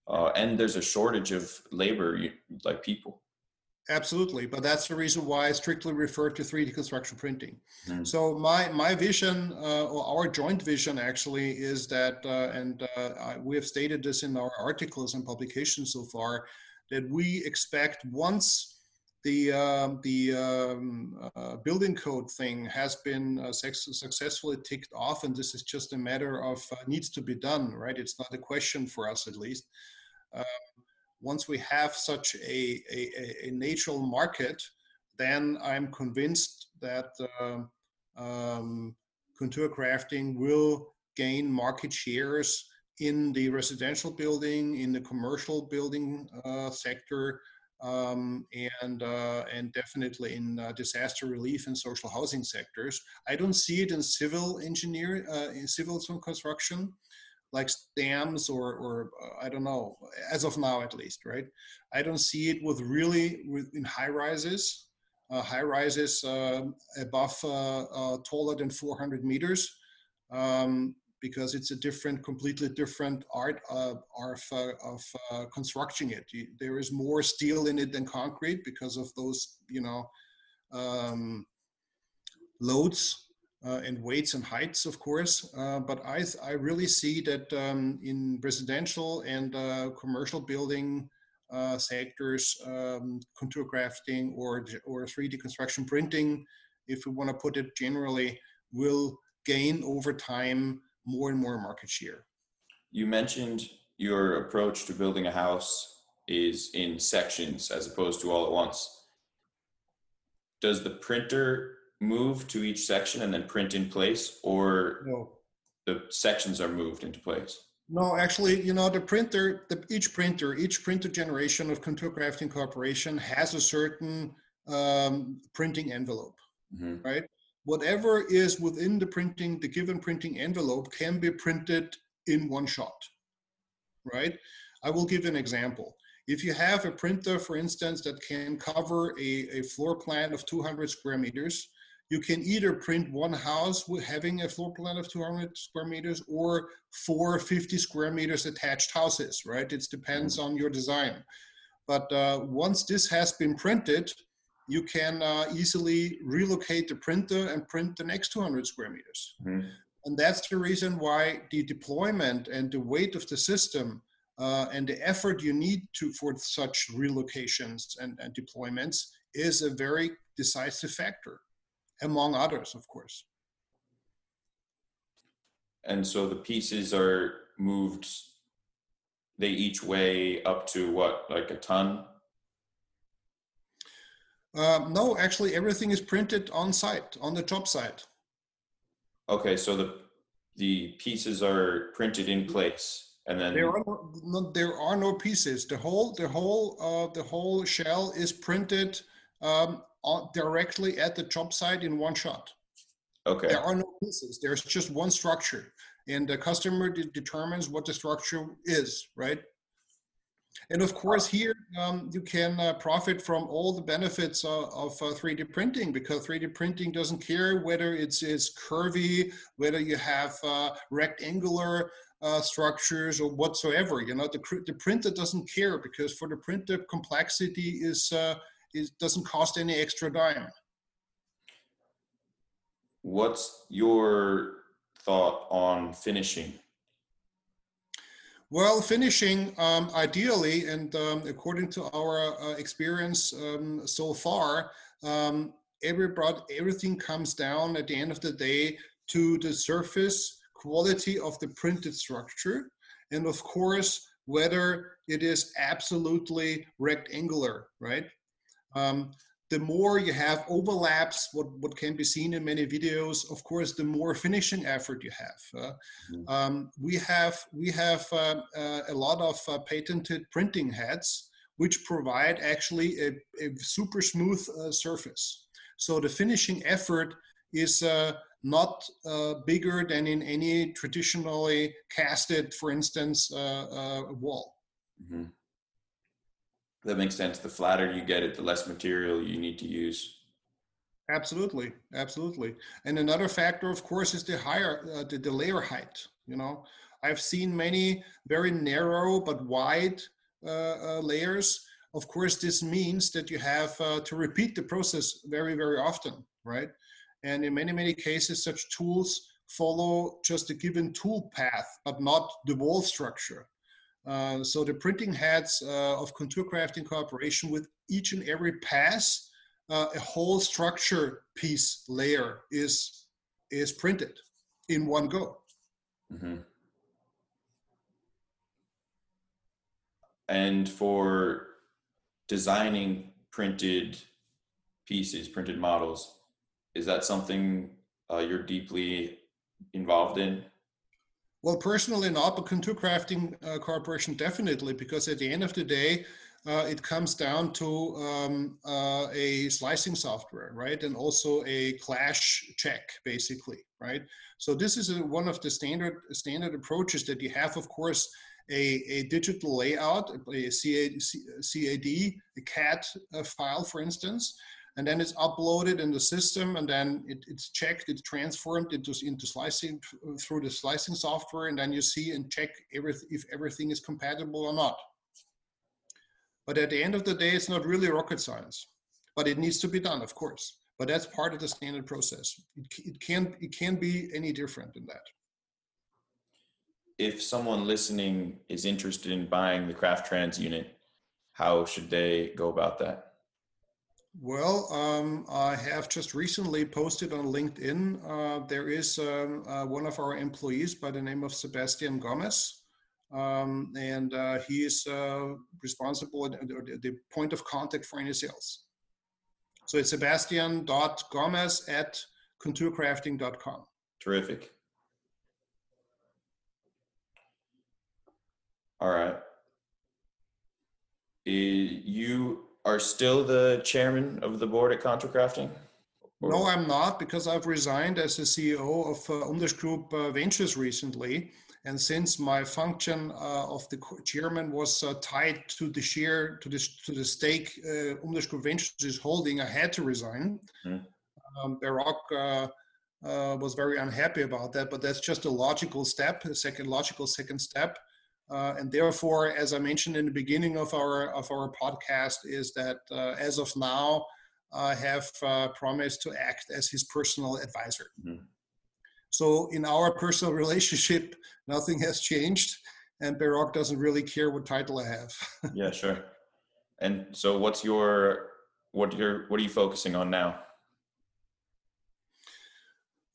Speaker 2: Uh, and there's a shortage of labor, like people.
Speaker 1: Absolutely, but that's the reason why I strictly refer to 3D construction printing.
Speaker 2: Mm.
Speaker 1: So my my vision, uh, or our joint vision, actually, is that, uh, and uh, I, we have stated this in our articles and publications so far, that we expect once the um, the um, uh, building code thing has been uh, successfully ticked off, and this is just a matter of uh, needs to be done, right? It's not a question for us, at least. Um, once we have such a, a, a natural market, then I'm convinced that uh, um, contour crafting will gain market shares in the residential building, in the commercial building uh, sector, um, and uh, and definitely in uh, disaster relief and social housing sectors. I don't see it in civil engineer, uh, in civil construction like dams or, or uh, I don't know, as of now at least, right? I don't see it with really in high rises, uh, high rises uh, above uh, uh, taller than 400 meters, um, because it's a different, completely different art of, of constructing it. There is more steel in it than concrete because of those, you know, um, loads uh, and weights and heights, of course. Uh, but I, I really see that um, in residential and uh, commercial building uh, sectors, um, contour crafting or, or 3D construction printing, if we want to put it generally, will gain over time more and more market share.
Speaker 2: You mentioned your approach to building a house is in sections as opposed to all at once. Does the printer move to each section and then print in place or
Speaker 1: no.
Speaker 2: the sections are moved into place?
Speaker 1: No, actually, you know, the printer, the, each printer, each printer generation of Contour Crafting Corporation has a certain um, printing envelope, mm-hmm. right? Whatever is within the printing, the given printing envelope can be printed in one shot, right? I will give an example. If you have a printer, for instance, that can cover a, a floor plan of 200 square meters, you can either print one house with having a floor plan of 200 square meters or four 50 square meters attached houses, right? It depends on your design. But uh, once this has been printed, you can uh, easily relocate the printer and print the next 200 square meters. Mm-hmm. And that's the reason why the deployment and the weight of the system uh, and the effort you need to for such relocations and, and deployments is a very decisive factor among others, of course.
Speaker 2: And so the pieces are moved, they each weigh up to what, like a ton?
Speaker 1: Um, no, actually, everything is printed on site, on the job site.
Speaker 2: Okay, so the the pieces are printed in place, and then
Speaker 1: there are no, no there are no pieces. The whole the whole uh, the whole shell is printed um, directly at the job site in one shot.
Speaker 2: Okay.
Speaker 1: There are no pieces. There's just one structure, and the customer de- determines what the structure is, right? And of course, here um, you can uh, profit from all the benefits uh, of uh, 3D printing because 3D printing doesn't care whether it's, it's curvy, whether you have uh, rectangular uh, structures or whatsoever. You know, the, the printer doesn't care because for the printer, complexity is uh, it doesn't cost any extra dime.
Speaker 2: What's your thought on finishing?
Speaker 1: Well, finishing um, ideally, and um, according to our uh, experience um, so far, um, every everything comes down at the end of the day to the surface quality of the printed structure, and of course, whether it is absolutely rectangular, right? Um, the more you have overlaps, what, what can be seen in many videos, of course, the more finishing effort you have. Uh, mm-hmm. um, we have we have uh, uh, a lot of uh, patented printing heads, which provide actually a, a super smooth uh, surface. So the finishing effort is uh, not bigger than in any traditionally casted, for instance, wall. Mm-hmm
Speaker 2: that makes sense. The flatter you get it, the less material you need to use.
Speaker 1: Absolutely, absolutely. And another factor, of course, is the higher uh, the, the layer height. You know, I've seen many very narrow but wide uh, uh, layers of course, this means that you have uh, to repeat the process very, very often, right? And in many, many cases, such tools follow just a given tool path, but not the wall structure. Uh, so the printing heads uh, of Contour Crafting Corporation with each and every pass, uh, a whole structure piece layer is is printed in one go. Mm-hmm.
Speaker 2: And for designing printed pieces, printed models, is that something uh, you're deeply involved in?
Speaker 1: Well, personally, not, but Contour Crafting uh, Corporation definitely, because at the end of the day, uh, it comes down to um, uh, a slicing software, right? And also a clash check, basically, right? So this is a, one of the standard standard approaches that you have, of course, a, a digital layout, a CAD, a CAD uh, file, for instance, and then it's uploaded in the system, and then it, it's checked, it's transformed into, into slicing through the slicing software, and then you see and check everything, if everything is compatible or not. But at the end of the day, it's not really rocket science, but it needs to be done, of course. But that's part of the standard process. It, it can it can be any different than that.
Speaker 2: If someone listening is interested in buying the Craft Trans unit, how should they go about that?
Speaker 1: Well, um, I have just recently posted on LinkedIn. Uh, there is um, uh, one of our employees by the name of Sebastian Gomez, um, and uh, he is uh, responsible or the point of contact for any sales. So it's sebastian.gomez at contourcrafting.com.
Speaker 2: Terrific. All right. You are still the chairman of the board at Contour Crafting?
Speaker 1: No, I'm not because I've resigned as the CEO of uh, Umdasch Group uh, Ventures recently. And since my function uh, of the chairman was uh, tied to the share, to the, to the stake uh, Umdasch Group Ventures is holding, I had to resign. Mm. Um, Behrokh uh, uh, was very unhappy about that, but that's just a logical step, a second logical second step. Uh, and therefore, as I mentioned in the beginning of our of our podcast, is that uh, as of now, I have uh, promised to act as his personal advisor. Mm-hmm. So in our personal relationship, nothing has changed, and Behrokh doesn't really care what title I have.
Speaker 2: yeah, sure. And so, what's your what your what are you focusing on now?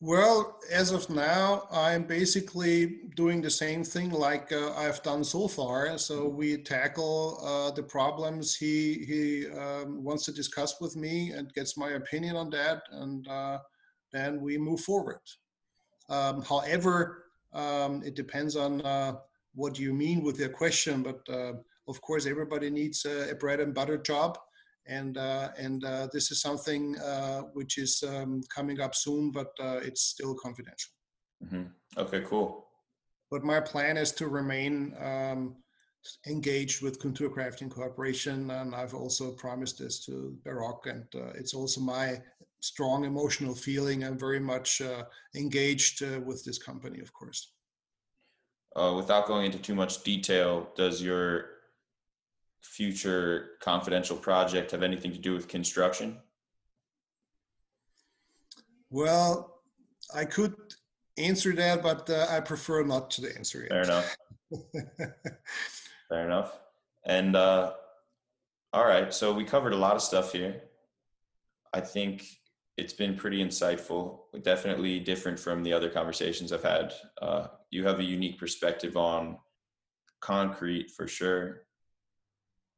Speaker 1: Well, as of now, I'm basically doing the same thing like uh, I've done so far. So we tackle uh, the problems he he um, wants to discuss with me and gets my opinion on that, and uh, then we move forward. Um, however, um, it depends on uh, what you mean with your question, but uh, of course, everybody needs a, a bread and butter job and uh, and uh, this is something uh, which is um, coming up soon, but uh, it's still confidential.
Speaker 2: Mm-hmm. Okay, cool.
Speaker 1: But my plan is to remain um, engaged with Contour Crafting Corporation, and I've also promised this to Behrokh, and uh, it's also my strong emotional feeling. I'm very much uh, engaged with this company, of course.
Speaker 2: without going into too much detail, does your future confidential project have anything to do with construction?
Speaker 1: Well, I could answer that, but uh, I prefer not to answer it.
Speaker 2: Fair enough. Fair enough. And uh, all right, so we covered a lot of stuff here. I think it's been pretty insightful, definitely different from the other conversations I've had. Uh, you have a unique perspective on concrete for sure.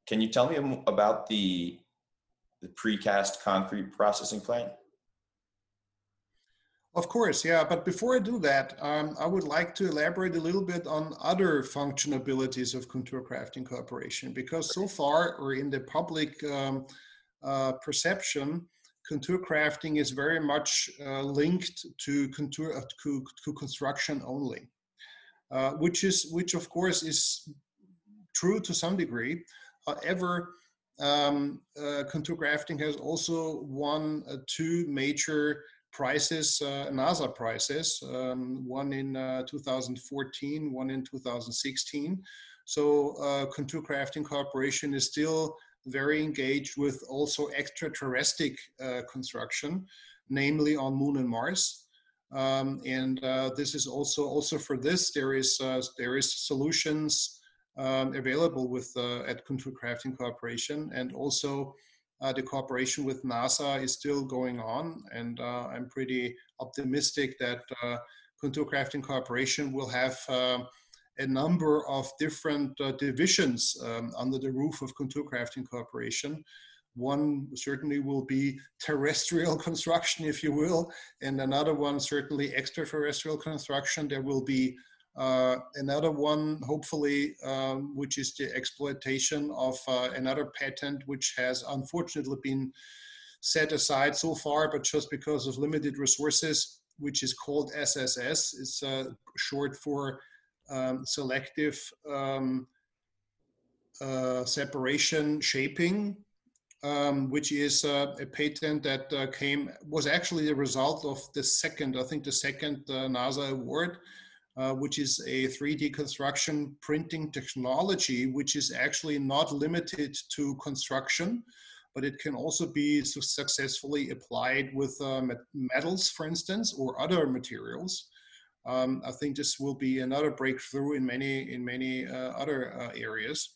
Speaker 2: Can you tell me about the the precast concrete processing plant?
Speaker 1: Of course, yeah. But before I do that, um, I would like to elaborate a little bit on other functionalities of Contour Crafting Corporation, because so far, or in the public um, uh, perception, Contour Crafting is very much uh, linked to contour uh, to, to, construction only, uh, which is which of course is true to some degree. However, um, uh, contour crafting has also won uh, two major prizes, uh, NASA prizes, um, one in uh, 2014, one in 2016. So uh, Contour Crafting Corporation is still very engaged with also extraterrestrial uh, construction, namely on Moon and Mars. Um, and this is also also for this there is there is solutions um, available with uh, at Contour Crafting Corporation, and also uh, the cooperation with NASA is still going on. And uh, I'm pretty optimistic that Contour Crafting Corporation will have a number of different uh, divisions um, under the roof of Contour Crafting Corporation. One certainly will be terrestrial construction, if you will, and another one certainly extraterrestrial construction. There will be uh, another one, hopefully, um, which is the exploitation of uh, another patent, which has unfortunately been set aside so far, but just because of limited resources, which is called SSS. It's uh, short for um, selective um, uh, separation shaping, um, which is uh, a patent that uh, came was actually the result of the second, I think, the second NASA award, uh, which is a 3D construction printing technology, which is actually not limited to construction, but it can also be successfully applied with uh, metals, for instance, or other materials um, I think this will be another breakthrough in many in many uh, other uh, areas.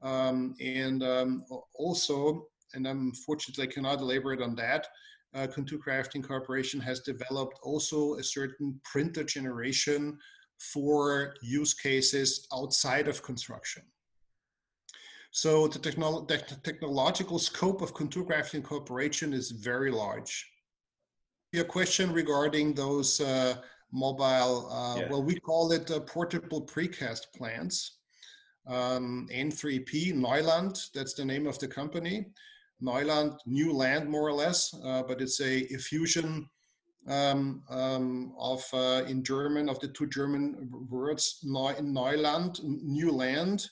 Speaker 1: Um, and um, also, and unfortunately I cannot elaborate on that, uh, Contour Crafting Corporation has developed also a certain printer generation for use cases outside of construction. So the, technolo the technological scope of Contour Crafting Corporation is very large. Your question regarding those uh, mobile, uh, yeah. well, we call it uh, portable precast plants. Um, N3P, Neulandt, that's the name of the company. Neulandt, new land more or less, uh, but it's a, a fusion um, um, of, uh, in German, of the two German words, Neuland, new land,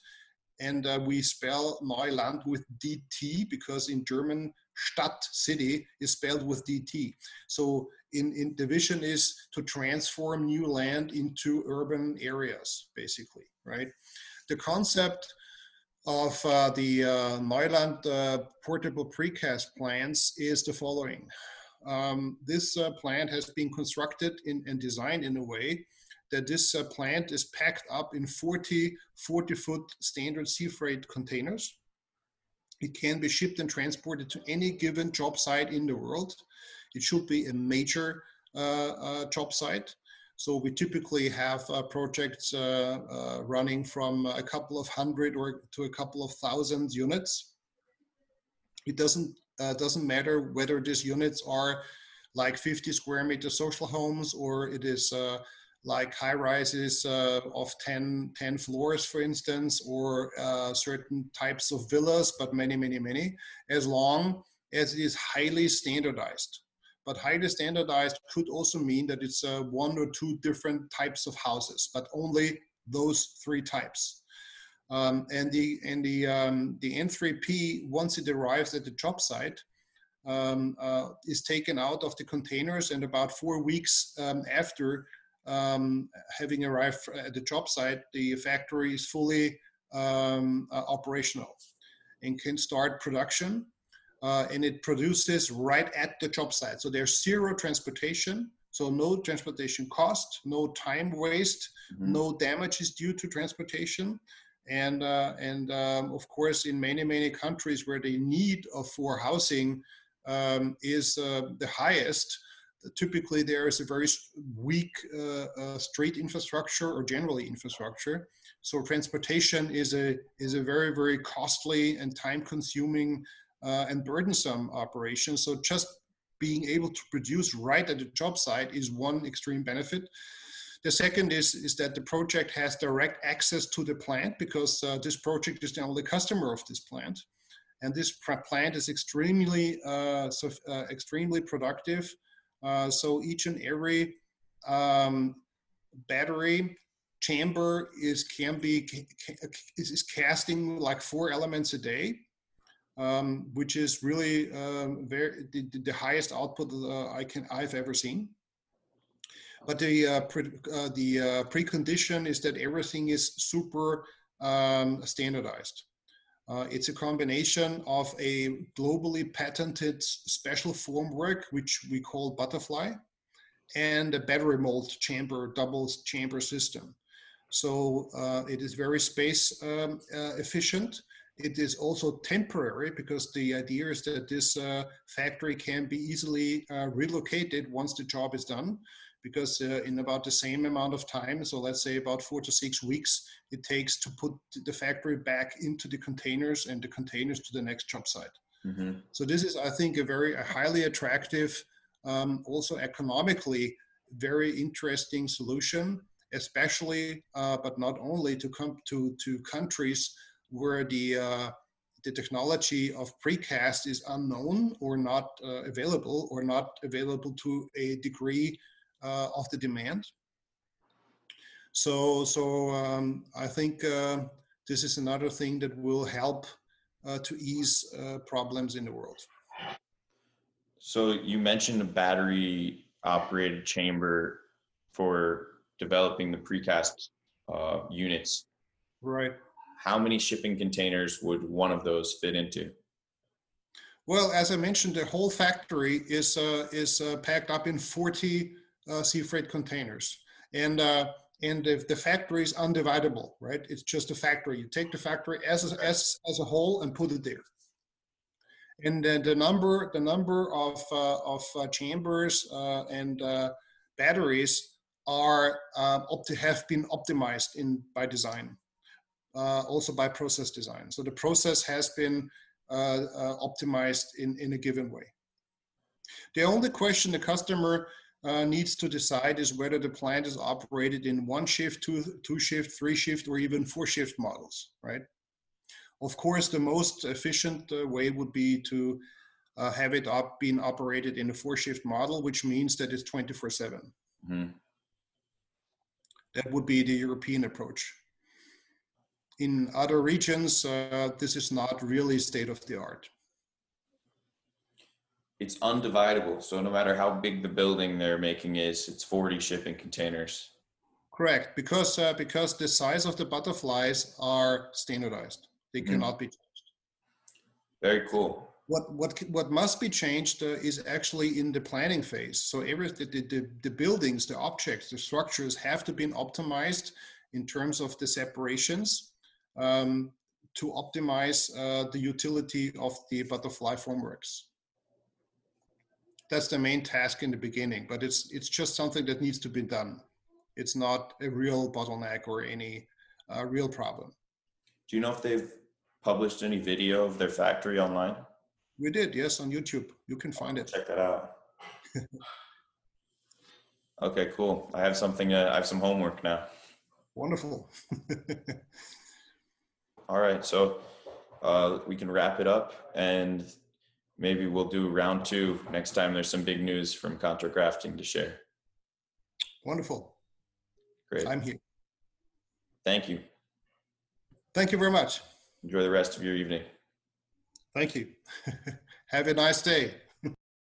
Speaker 1: and uh, we spell Neulandt with DT because in German, Stadt, city, is spelled with DT. So in, in the vision is to transform new land into urban areas, basically, right? The concept of uh, the uh, Neulandt uh, portable precast plants is the following. Um, this uh, plant has been constructed in, and designed in a way that this uh, plant is packed up in 40 40 foot standard sea freight containers. It can be shipped and transported to any given job site in the world. It should be a major uh, job site. So we typically have uh, projects running from a couple of hundred or to a couple of thousand units. It doesn't doesn't matter whether these units are like 50 square meter social homes or it is uh, like high rises uh, of 10, 10 floors, for instance, or uh, certain types of villas, but many, many, many, as long as it is highly standardized. But highly standardized could also mean that it's uh, one or two different types of houses, but only those three types. Um, and the and the um, the N3P once it arrives at the job site um, uh, is taken out of the containers, and about four weeks um, after um, having arrived at the job site, the factory is fully um, uh, operational and can start production uh, and it produces right at the job site. So there's zero transportation, so no transportation cost, no time waste, mm-hmm. no damage is due to transportation. And, uh, and um, of course, in many, many countries where the need of, for housing um, is uh, the highest, typically there is a very weak uh, uh, street infrastructure or generally infrastructure. So transportation is a, is a very, very costly and time consuming uh, and burdensome operations. So just being able to produce right at the job site is one extreme benefit. The second is, is that the project has direct access to the plant because uh, this project is the only customer of this plant. And this plant is extremely, uh, so, uh, extremely productive. Uh, so each and every um, battery chamber is can be is casting like four elements a day um, which is really um, very the, the, highest output uh, I can I've ever seen. But the uh, pre, uh, the uh, precondition is that everything is super um, standardized. Uh, it's a combination of a globally patented special formwork, which we call Butterfly, and a battery mold chamber, double chamber system. So uh, it is very space um, efficient. It is also temporary because the idea is that this uh, factory can be easily uh, relocated once the job is done because uh, in about the same amount of time, so let's say about four to six weeks, it takes to put the factory back into the containers and the containers to the next job site. Mm-hmm. So this is, I think, a very a highly attractive, um, also economically very interesting solution, especially, uh, but not only to come to to countries where the uh, the technology of precast is unknown or not uh, available or not available to a degree uh, of the demand. So, so um, I think uh, this is another thing that will help uh, to ease problems in the world.
Speaker 2: So you mentioned a battery operated chamber for developing the precast uh, units.
Speaker 1: Right
Speaker 2: how many shipping containers would one of those fit into?
Speaker 1: Well, as I mentioned, the whole factory is uh, is uh, packed up in 40 uh, sea freight containers, and uh, and if the factory is undividable, right? It's just a factory. You take the factory as a, as as a whole and put it there. And then the number the number of uh, of uh, chambers and batteries are to have been optimized in by design uh, also by process design. So the process has been uh, uh, optimized in, in a given way. The only question the customer uh, needs to decide is whether the plant is operated in one shift, two, two shift, three shift, or even four shift models, right? Of course, the most efficient uh, way would be to uh, have it up being operated in a four shift model, which means that it's 24 7. Mm-hmm. That would be the European approach in other regions, uh, this is not really state of the art.
Speaker 2: It's undividable. So no matter how big the building they're making is, it's 40 shipping containers.
Speaker 1: Correct, because uh, because the size of the butterflies are standardized. They mm cannot be changed.
Speaker 2: Very cool.
Speaker 1: What what what must be changed uh, is actually in the planning phase. So every the, the, the buildings, the objects, the structures have to be optimized in terms of the separations um, to optimize uh, the utility of the butterfly formworks. That's the main task in the beginning, but it's it's just something that needs to be done. It's not a real bottleneck or any uh, real problem.
Speaker 2: Do you know if they've published any video of their factory online?
Speaker 1: We did, yes, on YouTube. You can find it.
Speaker 2: Check that out. okay, cool. I have something. Uh, I have some homework now.
Speaker 1: Wonderful.
Speaker 2: All right, so uh, we can wrap it up and maybe we'll do round two next time there's some big news from Contour Crafting to share.
Speaker 1: Wonderful.
Speaker 2: Great.
Speaker 1: I'm here.
Speaker 2: Thank you.
Speaker 1: Thank you very much.
Speaker 2: Enjoy the rest of your evening.
Speaker 1: Thank you. Have a nice day.